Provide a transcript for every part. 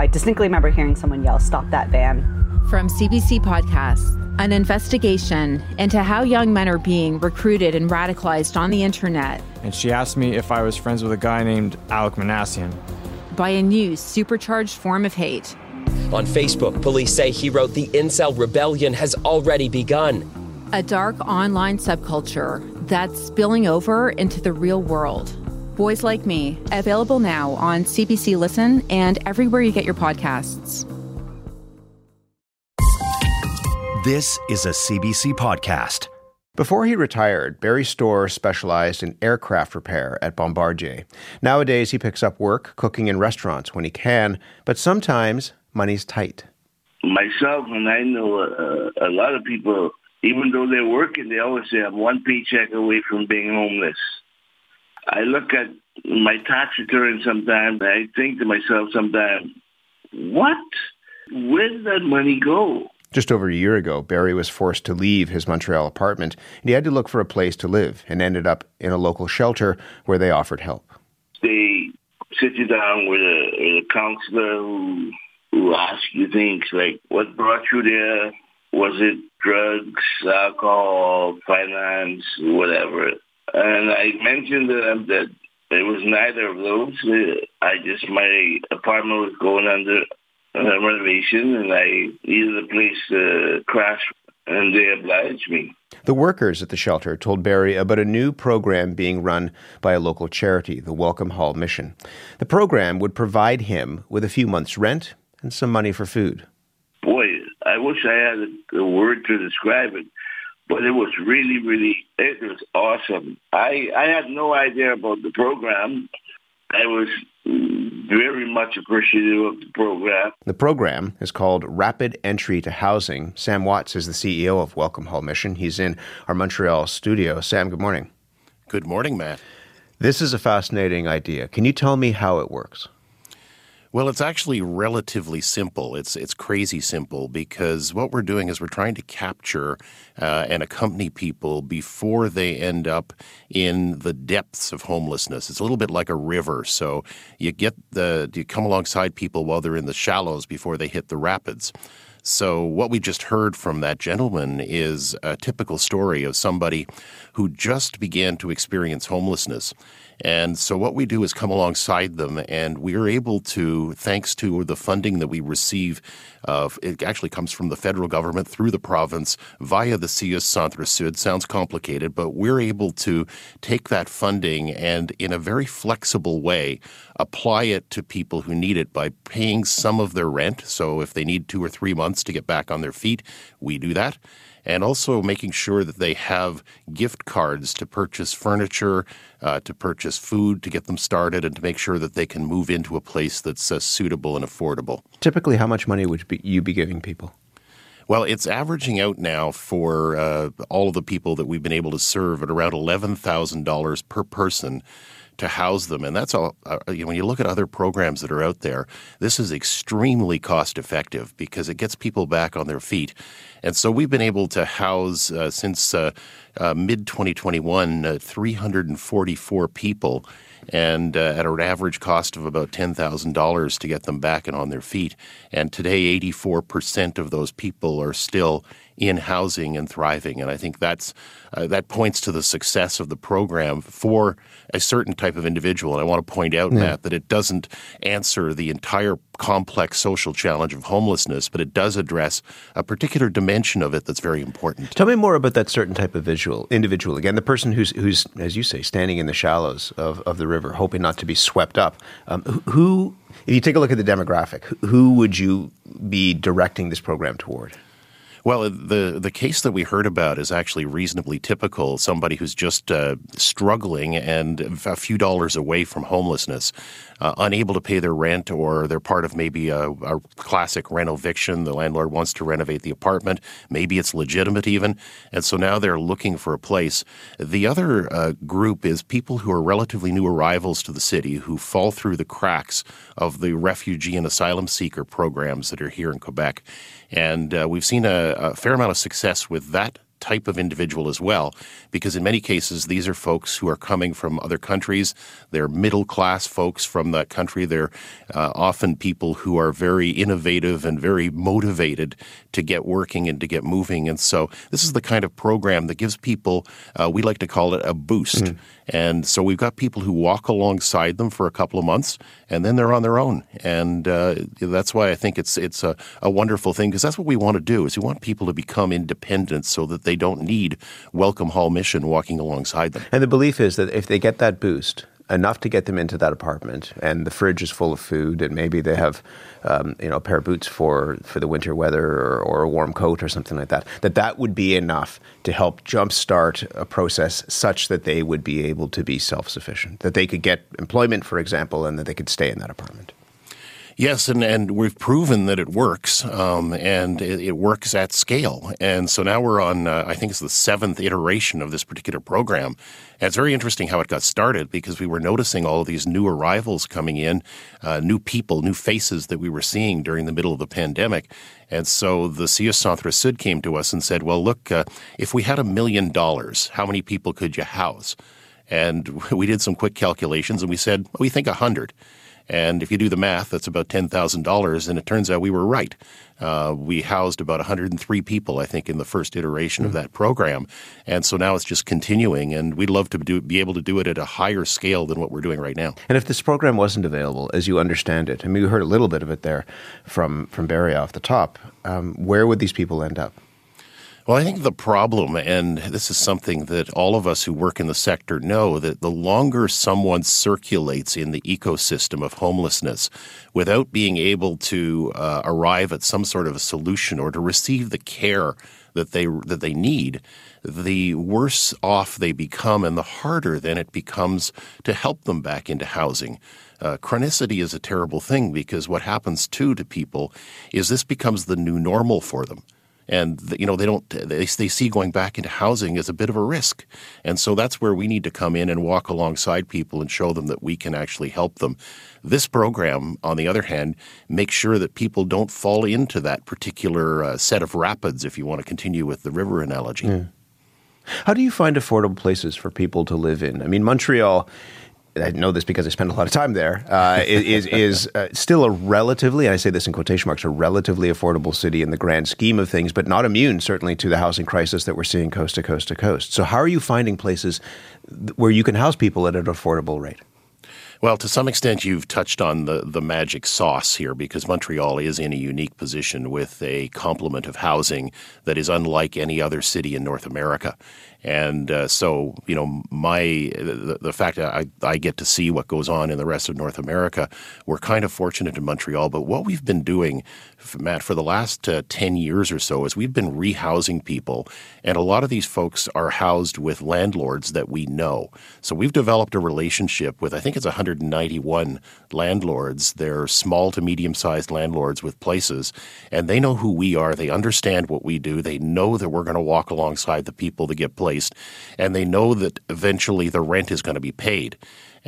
I distinctly remember hearing someone yell, Stop that van. From CBC Podcasts, an investigation into how young men are being recruited and radicalized on the internet. And she asked me if I was friends with a guy named Alek Minassian. By a new supercharged form of hate. On Facebook, police say he wrote the incel rebellion has already begun. A dark online subculture that's spilling over into the real world. Boys Like Me, available now on CBC Listen and everywhere you get your podcasts. This is a CBC podcast. Before he retired, Barry Storr specialized in aircraft repair at Bombardier. Nowadays, he picks up work cooking in restaurants when he can, but sometimes money's tight. Myself, and I know uh, a lot of people, even though they're working, they always say, I'm one paycheck away from being homeless. I look at my tax return sometimes, and I think to myself sometimes, what? Where did that money go? Just over a year ago, Barry was forced to leave his Montreal apartment, and he had to look for a place to live and ended up in a local shelter where they offered help. They sit you down with a, with a counselor who, who asks you things like, what brought you there? Was it drugs, alcohol, finance, whatever? And I mentioned to them that it was neither of those. I just, my apartment was going under uh, renovation and I needed a place to crash and they obliged me. The workers at the shelter told Barry about a new program being run by a local charity, the Welcome Hall Mission. The program would provide him with a few months' rent and some money for food. Boy, I wish I had a, a word to describe it but it was really, really, it was awesome. I, I had no idea about the program. I was very much appreciative of the program. The program is called Rapid Entry to Housing. Sam Watts is the CEO of Welcome Hall Mission. He's in our Montreal studio. Sam, good morning. Good morning, Matt. This is a fascinating idea. Can you tell me how it works? Well, it's actually relatively simple. It's it's crazy simple because what we're doing is we're trying to capture uh, and accompany people before they end up in the depths of homelessness. It's a little bit like a river. So you get the you come alongside people while they're in the shallows before they hit the rapids. So, what we just heard from that gentleman is a typical story of somebody who just began to experience homelessness. And so, what we do is come alongside them, and we are able to, thanks to the funding that we receive, uh, it actually comes from the federal government through the province via the CIUSSS Centre Sud. Sounds complicated, but we're able to take that funding and, in a very flexible way, apply it to people who need it by paying some of their rent. So, if they need two or three months to get back on their feet, we do that and also making sure that they have gift cards to purchase furniture, uh, to purchase food, to get them started, and to make sure that they can move into a place that's uh, suitable and affordable. Typically, how much money would you be giving people? Well, it's averaging out now for uh, all of the people that we've been able to serve at around $11,000 per person to house them. And that's all. Uh, you know, when you look at other programs that are out there, this is extremely cost effective because it gets people back on their feet. And so we've been able to house uh, since uh, uh mid 2021 uh, 344 people and uh, at an average cost of about $10,000 to get them back and on their feet. And today, 84% of those people are still in housing and thriving. And I think that's uh, that points to the success of the program for a certain type of individual. And I want to point out, yeah. Matt, that it doesn't answer the entire complex social challenge of homelessness, but it does address a particular dimension of it that's very important. Tell me more about that certain type of visual individual. Again, the person who's who's, as you say, standing in the shallows of, of the river, hoping not to be swept up. Um, who, if you take a look at the demographic, who would you be directing this program toward? Well, the the case that we heard about is actually reasonably typical. Somebody who's just uh, struggling and a few dollars away from homelessness, uh, unable to pay their rent, or they're part of maybe a, a classic rent eviction. The landlord wants to renovate the apartment. Maybe it's legitimate even, and so now they're looking for a place. The other uh, group is people who are relatively new arrivals to the city who fall through the cracks of the refugee and asylum seeker programs that are here in Quebec. And uh, we've seen a, a, fair amount of success with that type of individual as well, because in many cases, these are folks who are coming from other countries. They're middle class folks from that country. They're uh, often people who are very innovative and very motivated to get working and to get moving. And so, this is the kind of program that gives people, uh, we like to call it a boost. Mm. And so, we've got people who walk alongside them for a couple of months, and then they're on their own. And uh, that's why I think it's it's a, a wonderful thing because that's what we want to do is we want people to become independent so that they don't need Welcome Hall Mission walking alongside them. And the belief is that if they get that boost, enough to get them into that apartment, and the fridge is full of food, and maybe they have, um, you know, a pair of boots for, for the winter weather or, or, a warm coat or something like that. That that would be enough to help jumpstart a process such that they would be able to be self sufficient, that they could get employment, for example, and that they could stay in that apartment. Yes, and, and we've proven that it works, um, and it, it, works at scale. And so now we're on, uh, I think it's the seventh iteration of this particular program. And it's very interesting how it got started because we were noticing all of these new arrivals coming in, uh, new people, new faces that we were seeing during the middle of the pandemic. And so the Centre Sud came to us and said, well, look, uh, if we had a million dollars, how many people could you house? And we did some quick calculations and we said, we think a hundred. And if you do the math, that's about $10,000. And it turns out we were right. Uh, we housed about 103 people, I think, in the first iteration mm-hmm. of that program. And so now it's just continuing. And we'd love to do, be able to do it at a higher scale than what we're doing right now. And if this program wasn't available, as you understand it, I mean, we heard a little bit of it there from, from Barry off the top, um, where would these people end up? Well, I think the problem, and this is something that all of us who work in the sector know, that the longer someone circulates in the ecosystem of homelessness without being able to uh, arrive at some sort of a solution or to receive the care that they that they need, the worse off they become, and the harder then it becomes to help them back into housing. Uh, chronicity is a terrible thing because what happens too to people is this becomes the new normal for them and you know they don't they, they see going back into housing as a bit of a risk. And so that's where we need to come in and walk alongside people and show them that we can actually help them. This program on the other hand makes sure that people don't fall into that particular uh, set of rapids if you want to continue with the river analogy. Yeah. how do you find affordable places for people to live in? I mean montreal I know this because I spend a lot of time there. Uh, is is uh, still a relatively, and I say this in quotation marks, a relatively affordable city in the grand scheme of things, but not immune certainly to the housing crisis that we're seeing coast to coast to coast. So, how are you finding places where you can house people at an affordable rate? Well, to some extent, you've touched on the, the magic sauce here because Montreal is in a unique position with a complement of housing that is unlike any other city in North America. And uh, so, you know, my the, the fact that I, I get to see what goes on in the rest of North America, we're kind of fortunate in Montreal. But what we've been doing, Matt, for the last uh, 10 years or so is we've been rehousing people. And a lot of these folks are housed with landlords that we know. So we've developed a relationship with, I think it's 191 landlords. They're small to medium sized landlords with places. And they know who we are. They understand what we do. They know that we're going to walk alongside the people that get places placed, and they know that eventually the rent is going to be paid.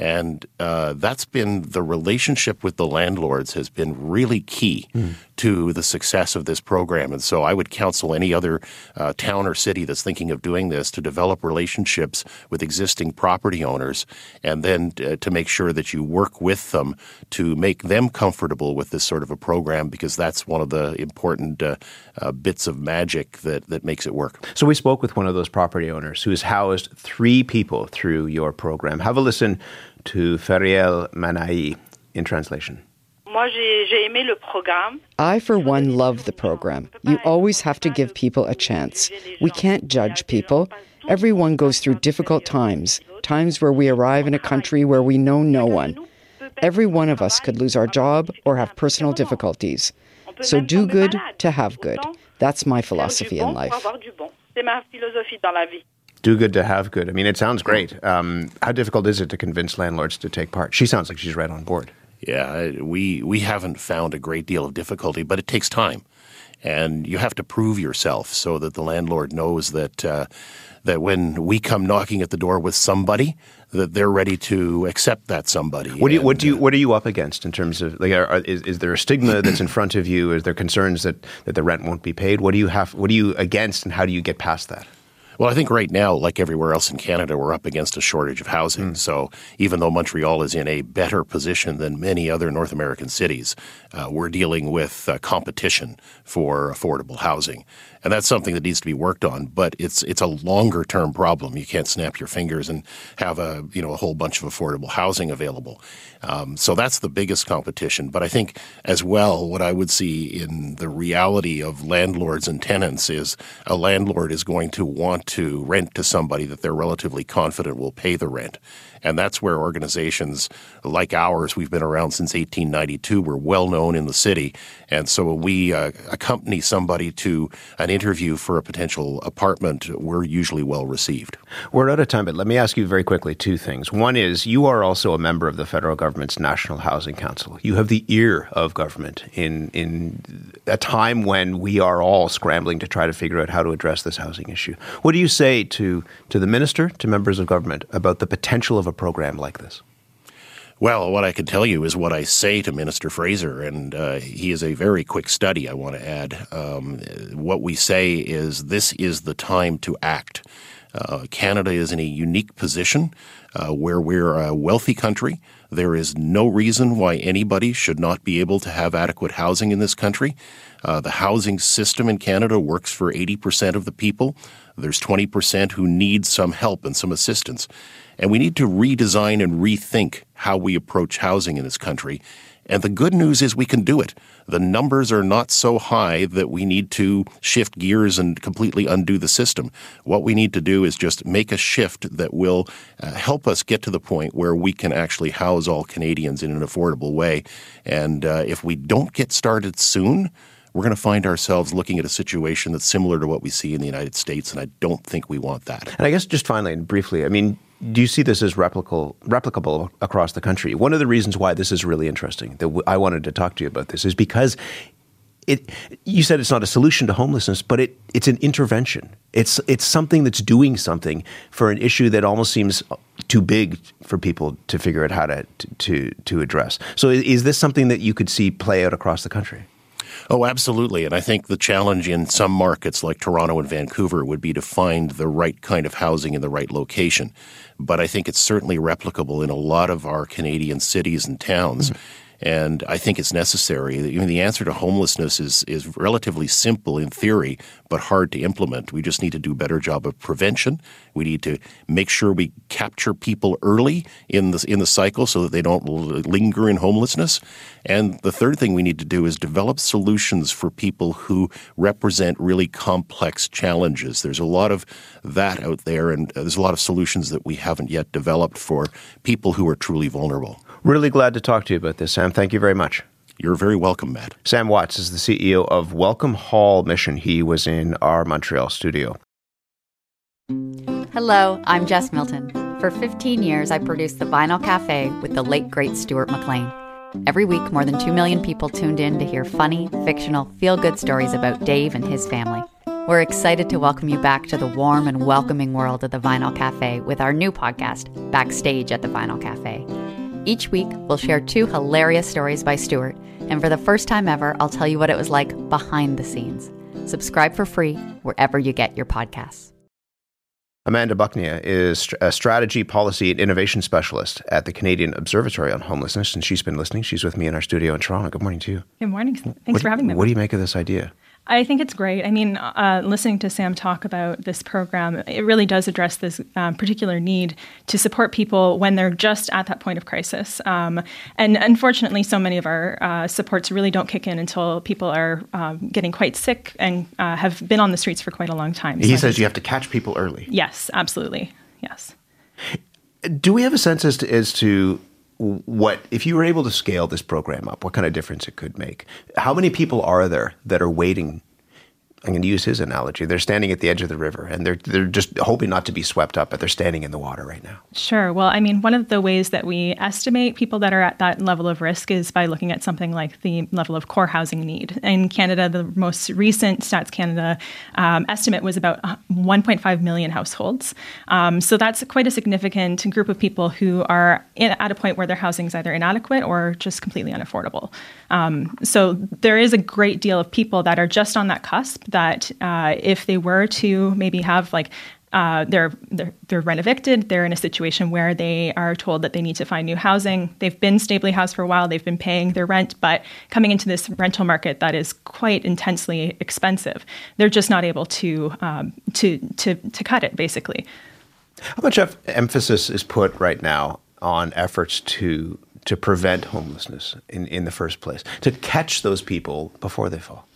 And uh, that's been the relationship with the landlords has been really key mm. to the success of this program. And so I would counsel any other uh, town or city that's thinking of doing this to develop relationships with existing property owners and then uh, to make sure that you work with them to make them comfortable with this sort of a program because that's one of the important uh, uh, bits of magic that, that makes it work. So we spoke with one of those property owners who has housed three people through your program. Have a listen to Feriel Manai in translation. I, for one, love the program. You always have to give people a chance. We can't judge people. Everyone goes through difficult times, times where we arrive in a country where we know no one. Every one of us could lose our job or have personal difficulties. So do good to have good. That's my philosophy in life do good to have good. I mean, it sounds great. Um, how difficult is it to convince landlords to take part? She sounds like she's right on board. Yeah, we we haven't found a great deal of difficulty, but it takes time, and you have to prove yourself so that the landlord knows that uh, that when we come knocking at the door with somebody, that they're ready to accept that somebody. What do you, and, what do you, what are you up against in terms of like, are, is, is there a stigma that's in front of you? Is there concerns that, that the rent won't be paid? What do you have? What are you against, and how do you get past that? Well, I think right now, like everywhere else in Canada, we're up against a shortage of housing. Mm. So even though Montreal is in a better position than many other North American cities, uh, we're dealing with uh, competition for affordable housing and that's something that needs to be worked on. But it's it's a longer term problem. You can't snap your fingers and have a you know a whole bunch of affordable housing available. Um, so that's the biggest competition. But I think as well, what I would see in the reality of landlords and tenants is a landlord is going to want to rent to somebody that they're relatively confident will pay the rent. And that's where organizations like ours, we've been around since 1892, we're well known in the city. And so we uh, accompany somebody to an interview for a potential apartment, we're usually well received. We're out of time, but let me ask you very quickly two things. One is you are also a member of the federal government's National Housing Council. You have the ear of government in, in a time when we are all scrambling to try to figure out how to address this housing issue. What do you say to, to the minister, to members of government, about the potential of a program like this? Well, what I can tell you is what I say to Minister Fraser, and uh, he is a very quick study, I want to add. Um, what we say is this is the time to act. Uh, Canada is in a unique position uh, where we're a wealthy country. There is no reason why anybody should not be able to have adequate housing in this country. Uh, the housing system in Canada works for 80% of the people. There's 20% who need some help and some assistance. And we need to redesign and rethink how we approach housing in this country. And the good news is we can do it. The numbers are not so high that we need to shift gears and completely undo the system. What we need to do is just make a shift that will uh, help us get to the point where we can actually house all Canadians in an affordable way. And uh, if we don't get started soon, we're going to find ourselves looking at a situation that's similar to what we see in the United States, and I don't think we want that. And I guess just finally and briefly, I mean, do you see this as replicable, replicable across the country? One of the reasons why this is really interesting that I wanted to talk to you about this is because it. You said it's not a solution to homelessness, but it it's an intervention. It's it's something that's doing something for an issue that almost seems too big for people to figure out how to to to address. So is this something that you could see play out across the country? Oh, absolutely. And I think the challenge in some markets like Toronto and Vancouver would be to find the right kind of housing in the right location. But I think it's certainly replicable in a lot of our Canadian cities and towns. Mm-hmm. And I think it's necessary. Mean, the answer to homelessness is, is relatively simple in theory, but hard to implement. We just need to do a better job of prevention. We need to make sure we capture people early in the, in the cycle so that they don't linger in homelessness. And the third thing we need to do is develop solutions for people who represent really complex challenges. There's a lot of that out there, and uh, there's a lot of solutions that we haven't yet developed for people who are truly vulnerable. Really glad to talk to you about this, Sam. Thank you very much. You're very welcome, Matt. Sam Watts is the CEO of Welcome Hall Mission. He was in our Montreal studio. Hello, I'm Jess Milton. For 15 years, I produced The Vinyl Cafe with the late, great Stuart McLean. Every week, more than 2 million people tuned in to hear funny, fictional, feel good stories about Dave and his family. We're excited to welcome you back to the warm and welcoming world of The Vinyl Cafe with our new podcast, Backstage at The Vinyl Cafe. Each week, we'll share two hilarious stories by Stuart, and for the first time ever, I'll tell you what it was like behind the scenes. Subscribe for free wherever you get your podcasts. Amanda Buchnea is a strategy, policy, and innovation specialist at the Canadian Observatory on Homelessness, and she's been listening. She's with me in our studio in Toronto. Good morning to you. Good morning. Thanks what, for having me. What do you make of this idea? I think it's great. I mean, uh, listening to Sam talk about this program, it really does address this um, particular need to support people when they're just at that point of crisis. Um, and unfortunately, so many of our uh, supports really don't kick in until people are um, getting quite sick and uh, have been on the streets for quite a long time. He so says you have to catch people early. Yes, absolutely. Yes. Do we have a sense as to, as to what if you were able to scale this program up what kind of difference it could make? How many people are there that are waiting I'm going to use his analogy. They're standing at the edge of the river and they're they're just hoping not to be swept up, but they're standing in the water right now. Sure. Well, I mean, one of the ways that we estimate people that are at that level of risk is by looking at something like the level of core housing need. In Canada, the most recent Stats Canada um, estimate was about 1.5 million households. Um, so that's quite a significant group of people who are in, at a point where their housing is either inadequate or just completely unaffordable. Um, so there is a great deal of people that are just on that cusp that uh, if they were to maybe have like uh, they're, they're they're rent evicted. They're in a situation where they are told that they need to find new housing. They've been stably housed for a while. They've been paying their rent, but coming into this rental market that is quite intensely expensive, they're just not able to um, to to to cut it basically. How much emphasis is put right now on efforts to to prevent homelessness in, in the first place, to catch those people before they fall?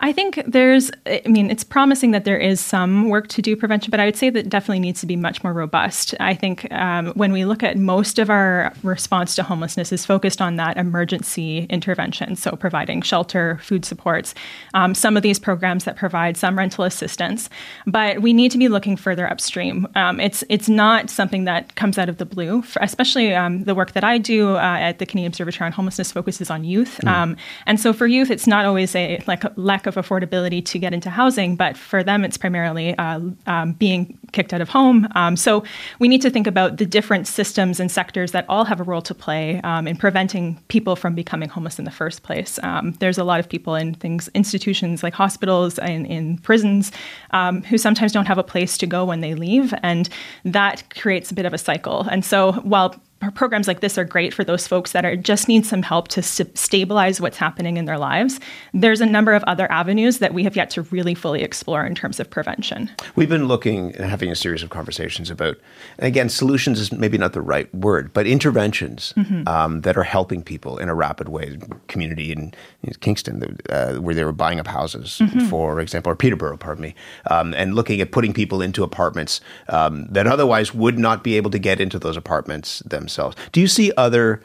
I think there's, I mean, it's promising that there is some work to do prevention, but I would say that definitely needs to be much more robust. I think um, when we look at most of our response to homelessness is focused on that emergency intervention, so providing shelter, food supports, um, some of these programs that provide some rental assistance, but we need to be looking further upstream. Um, it's it's not something that comes out of the blue, especially um, the work that I do uh, at the Canadian Observatory on Homelessness focuses on youth, mm. and so for youth, it's not always a like a lack of affordability to get into housing, but for them, it's primarily uh, um, being kicked out of home. Um, so we need to think about the different systems and sectors that all have a role to play um, in preventing people from becoming homeless in the first place. Um, there's a lot of people in things, institutions like hospitals and in prisons, um, who sometimes don't have a place to go when they leave, and that creates a bit of a cycle. And so while programs like this are great for those folks that are just need some help to st- stabilize what's happening in their lives. There's a number of other avenues that we have yet to really fully explore in terms of prevention. We've been looking and having a series of conversations about, and again, solutions is maybe not the right word, but interventions mm-hmm. um, that are helping people in a rapid way. Community in, in Kingston, uh, where they were buying up houses, mm-hmm. for example, or Peterborough, pardon me, um, and looking at putting people into apartments um, that otherwise would not be able to get into those apartments themselves themselves. Do you see other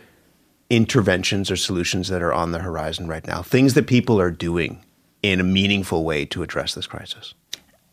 interventions or solutions that are on the horizon right now? Things that people are doing in a meaningful way to address this crisis?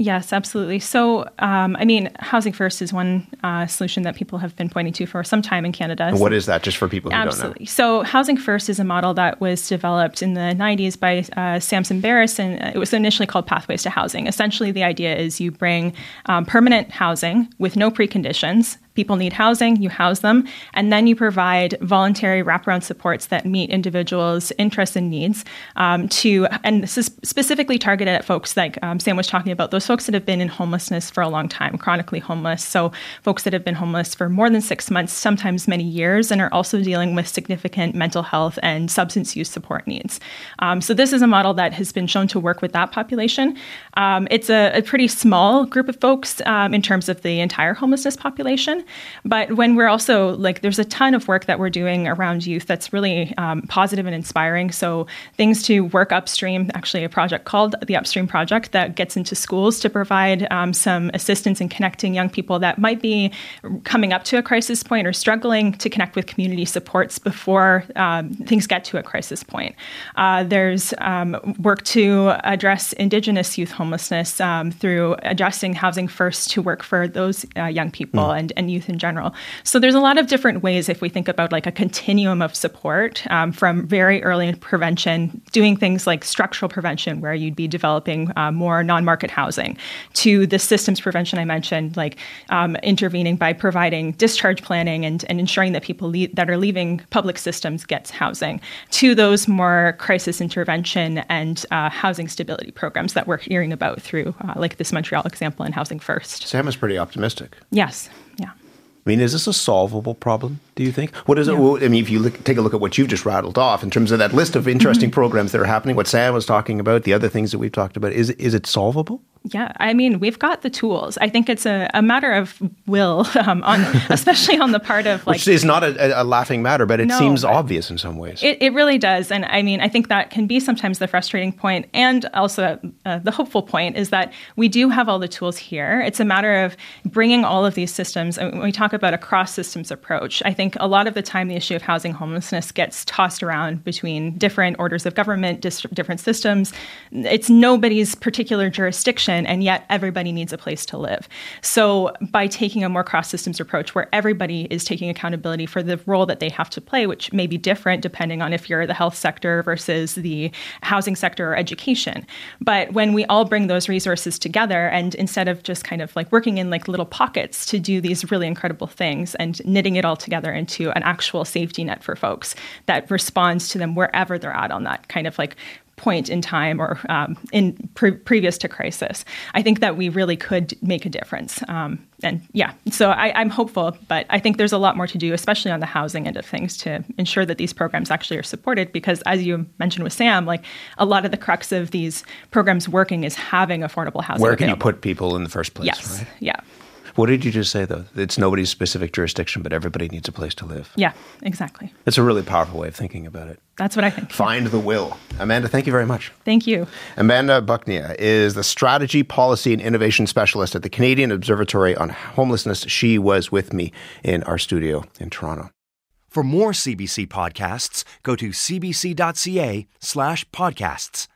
Yes, absolutely. So, um, I mean, Housing First is one uh, solution that people have been pointing to for some time in Canada. And what is that, just for people who absolutely. don't know? So, Housing First is a model that was developed in the 90s by uh, Sam Tsemberis, and it was initially called Pathways to Housing. Essentially, the idea is you bring um, permanent housing with no preconditions people need housing, you house them, and then you provide voluntary wraparound supports that meet individuals' interests and needs. Um, to and this is specifically targeted at folks like um, Sam was talking about, those folks that have been in homelessness for a long time, chronically homeless. So folks that have been homeless for more than six months, sometimes many years, and are also dealing with significant mental health and substance use support needs. Um, so this is a model that has been shown to work with that population. Um, it's a, a, pretty small group of folks um, in terms of the entire homelessness population. But when we're also like, there's a ton of work that we're doing around youth that's really um, positive and inspiring. So things to work upstream, actually, a project called the Upstream Project that gets into schools to provide um, some assistance in connecting young people that might be coming up to a crisis point or struggling to connect with community supports before um, things get to a crisis point. Uh, there's um, work to address Indigenous youth homelessness um, through addressing housing first to work for those uh, young people mm. and, and youth in general. So there's a lot of different ways if we think about like a continuum of support um, from very early prevention, doing things like structural prevention, where you'd be developing uh, more non-market housing, to the systems prevention I mentioned, like um, intervening by providing discharge planning and, and ensuring that people le- that are leaving public systems gets housing, to those more crisis intervention and uh, housing stability programs that we're hearing about through, uh, like this Montreal example and Housing First. Sam is pretty optimistic. Yes. Yeah. I mean, is this a solvable problem? Do you think? What is it? I mean, if you look, take a look at what you've just rattled off in terms of that list of interesting mm-hmm. programs that are happening, what Sam was talking about, the other things that we've talked about, is is it solvable? Yeah, I mean, we've got the tools. I think it's a, a matter of will, um, on, especially on the part of like. Which is not a, a laughing matter, but it no, seems obvious in some ways. It, it really does. And I mean, I think that can be sometimes the frustrating point and also uh, the hopeful point is that we do have all the tools here. It's a matter of bringing all of these systems. When we talk about a cross systems approach, I think a lot of the time the issue of housing homelessness gets tossed around between different orders of government, dis- different systems. It's nobody's particular jurisdiction and yet everybody needs a place to live. So, by taking a more cross systems approach where everybody is taking accountability for the role that they have to play, which may be different depending on if you're the health sector versus the housing sector or education. But when we all bring those resources together, and instead of just kind of like working in like little pockets to do these really incredible things and knitting it all together into an actual safety net for folks that responds to them wherever they're at on that kind of like point in time or um, in pre- previous to crisis. I think that we really could make a difference. Um, and yeah, so I, am hopeful, but I think there's a lot more to do, especially on the housing end of things, to ensure that these programs actually are supported. Because as you mentioned with Sam, like a lot of the crux of these programs working is having affordable housing. Where can available. you put people in the first place? Yes, right? yeah. What did you just say, though? It's nobody's specific jurisdiction, but everybody needs a place to live. Yeah, exactly. It's a really powerful way of thinking about it. That's what I think. Find the will. Amanda, thank you very much. Thank you. Amanda Buchnea is the Strategy, Policy, and Innovation Specialist at the Canadian Observatory on Homelessness. She was with me in our studio in Toronto. For more CBC podcasts, go to cbc.ca slash podcasts.